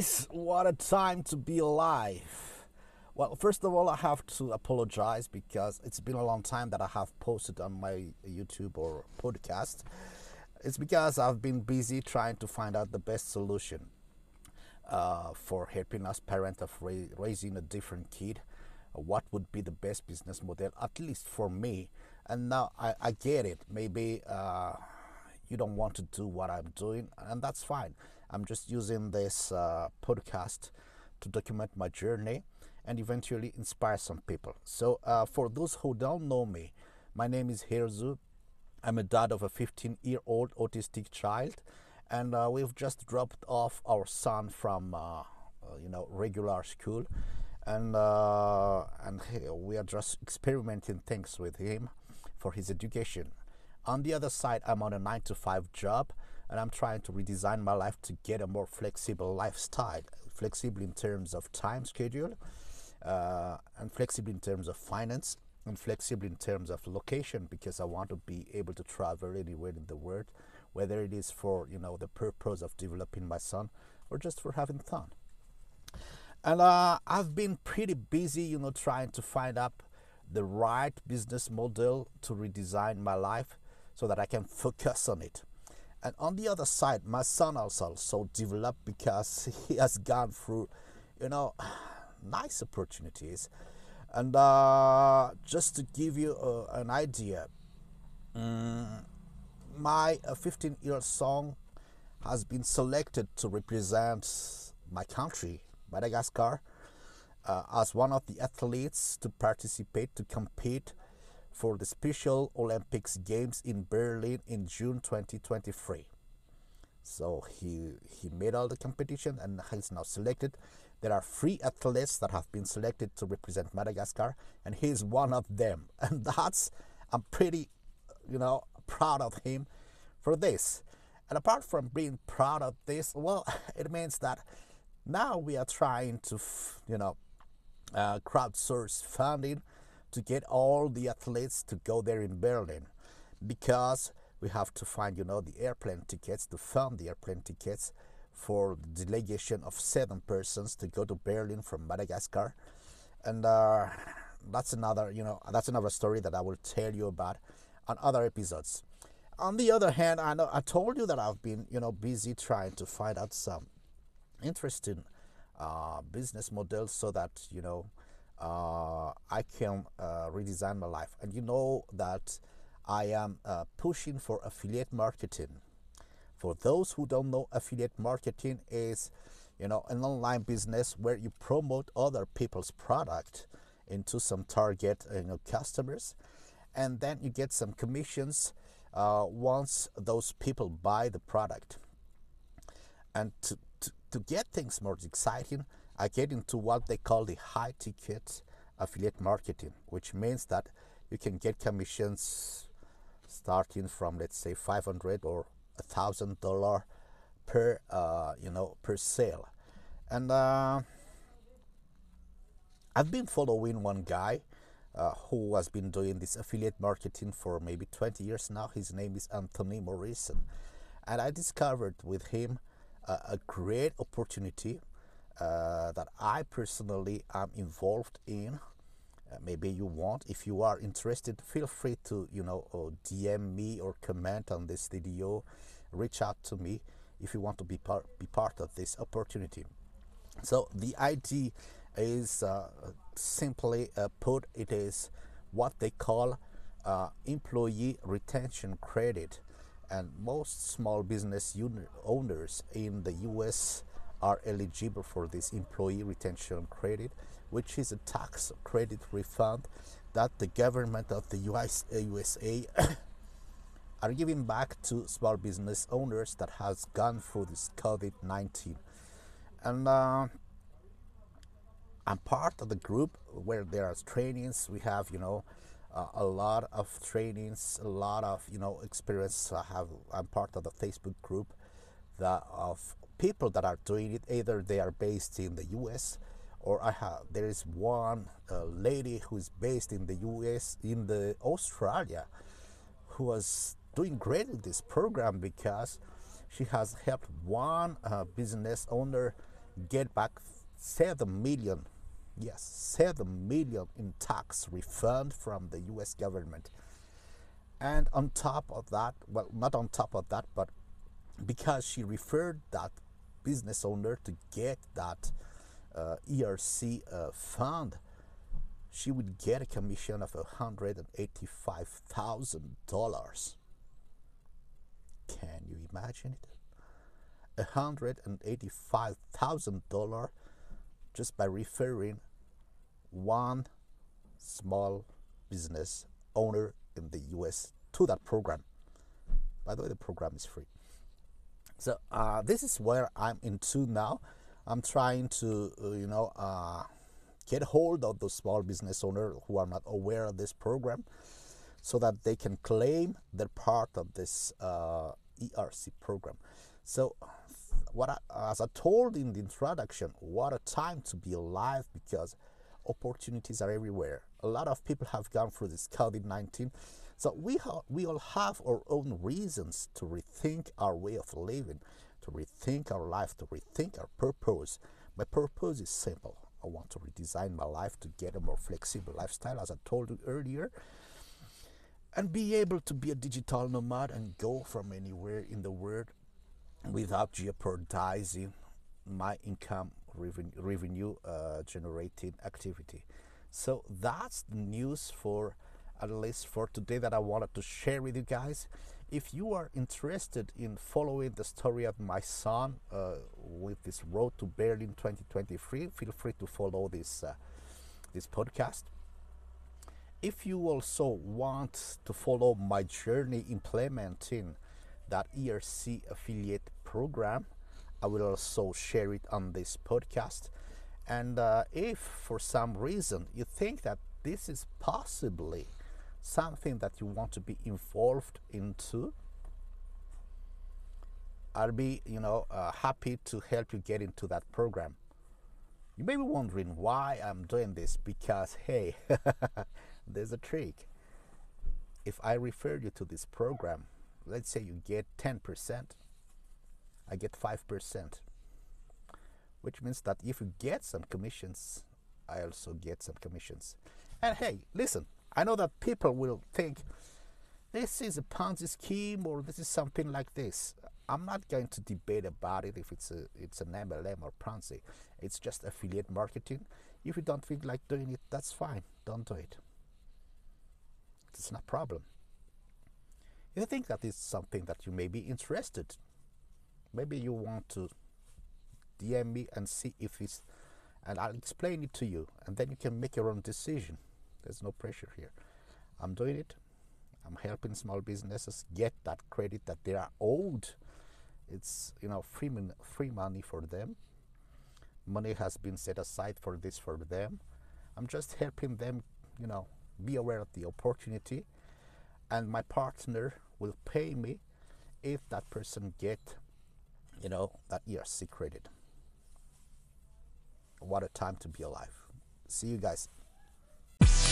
guys, what a time to be alive. Well, first of all, I have to apologize because it's been a long time that I have posted on my YouTube or podcast. It's because I've been busy trying to find out the best solution uh, for helping us parent of ra- raising a different kid. What would be the best business model, at least for me? And now I, I get it. Maybe uh, you don't want to do what I'm doing, and that's fine. I'm just using this uh, podcast to document my journey and eventually inspire some people. So, uh, for those who don't know me, my name is Herzu. I'm a dad of a 15 year old autistic child, and uh, we've just dropped off our son from uh, uh, you know regular school, and uh, and we are just experimenting things with him for his education. On the other side, I'm on a nine to five job and I'm trying to redesign my life to get a more flexible lifestyle, flexible in terms of time schedule, uh, and flexible in terms of finance, and flexible in terms of location because I want to be able to travel anywhere in the world, whether it is for you know the purpose of developing my son or just for having fun. And uh, I've been pretty busy, you know, trying to find out the right business model to redesign my life so that I can focus on it. And on the other side, my son also developed because he has gone through, you know, nice opportunities. And uh, just to give you uh, an idea, um, my 15 year song has been selected to represent my country, Madagascar, uh, as one of the athletes to participate, to compete for the Special Olympics Games in Berlin in June 2023. So he he made all the competition and he's now selected. There are three athletes that have been selected to represent Madagascar, and he's one of them. And that's I'm pretty, you know, proud of him for this. And apart from being proud of this, well, it means that now we are trying to, you know, uh, crowdsource funding to get all the athletes to go there in Berlin because we have to find you know the airplane tickets to fund the airplane tickets for the delegation of seven persons to go to Berlin from Madagascar. And uh, that's another you know that's another story that I will tell you about on other episodes. On the other hand I know I told you that I've been you know busy trying to find out some interesting uh, business models so that you know uh, I can uh, redesign my life. And you know that I am uh, pushing for affiliate marketing. For those who don't know, affiliate marketing is, you know, an online business where you promote other people's product into some target, you know, customers, and then you get some commissions uh, once those people buy the product. And to, to, to get things more exciting, I get into what they call the high ticket affiliate marketing, which means that you can get commissions starting from let's say 500 or a thousand dollar per uh, you know per sale. And uh, I've been following one guy uh, who has been doing this affiliate marketing for maybe 20 years now. His name is Anthony Morrison. And I discovered with him a great opportunity uh, that I personally am involved in. Uh, maybe you want. If you are interested, feel free to you know DM me or comment on this video. Reach out to me if you want to be part be part of this opportunity. So the idea is uh, simply uh, put, it is what they call uh, employee retention credit, and most small business owners in the U.S are eligible for this employee retention credit, which is a tax credit refund that the government of the US, USA are giving back to small business owners that has gone through this COVID-19. And uh, I'm part of the group where there are trainings. We have, you know, uh, a lot of trainings, a lot of, you know, experience. I have. I'm part of the Facebook group that of people that are doing it either they are based in the US or I have there is one uh, lady who is based in the US in the Australia who was doing great with this program because she has helped one uh, business owner get back 7 million yes 7 million in tax refund from the US government. And on top of that well not on top of that but because she referred that business owner to get that uh, ERC uh, fund she would get a commission of $185,000 can you imagine it $185,000 just by referring one small business owner in the US to that program. By the way, the program is free. So uh, this is where I'm into now. I'm trying to, uh, you know, uh, get hold of those small business owners who are not aware of this program so that they can claim their part of this uh, ERC program. So what I, as I told in the introduction, what a time to be alive because opportunities are everywhere. A lot of people have gone through this COVID-19. So we, ha- we all have our own reasons to rethink our way of living, to rethink our life, to rethink our purpose. My purpose is simple. I want to redesign my life to get a more flexible lifestyle, as I told you earlier, and be able to be a digital nomad and go from anywhere in the world without jeopardizing my income revenue, uh, generating activity. So that's the news for at least for today that I wanted to share with you guys. If you are interested in following the story of my son uh, with this road to Berlin 2023, feel free to follow this uh, this podcast. If you also want to follow my journey implementing that ERC affiliate program. I will also share it on this podcast. And uh, if for some reason you think that this is possibly something that you want to be involved into, I'll be, you know, uh, happy to help you get into that program. You may be wondering why I'm doing this because, hey, there's a trick. If I refer you to this program, let's say you get 10%, I get 5%, which means that if you get some commissions, I also get some commissions. And hey, listen, I know that people will think this is a Ponzi scheme or this is something like this. I'm not going to debate about it if it's a it's an MLM or Ponzi. It's just affiliate marketing. If you don't feel like doing it, that's fine. Don't do it. It's not a problem. You think that is something that you may be interested, maybe you want to DM me and see if it's, and I'll explain it to you, and then you can make your own decision. There's no pressure here. I'm doing it. I'm helping small businesses get that credit that they are owed. It's you know free mon- free money for them. Money has been set aside for this for them. I'm just helping them, you know, be aware of the opportunity and my partner will pay me if that person get you know that ERC credit what a time to be alive see you guys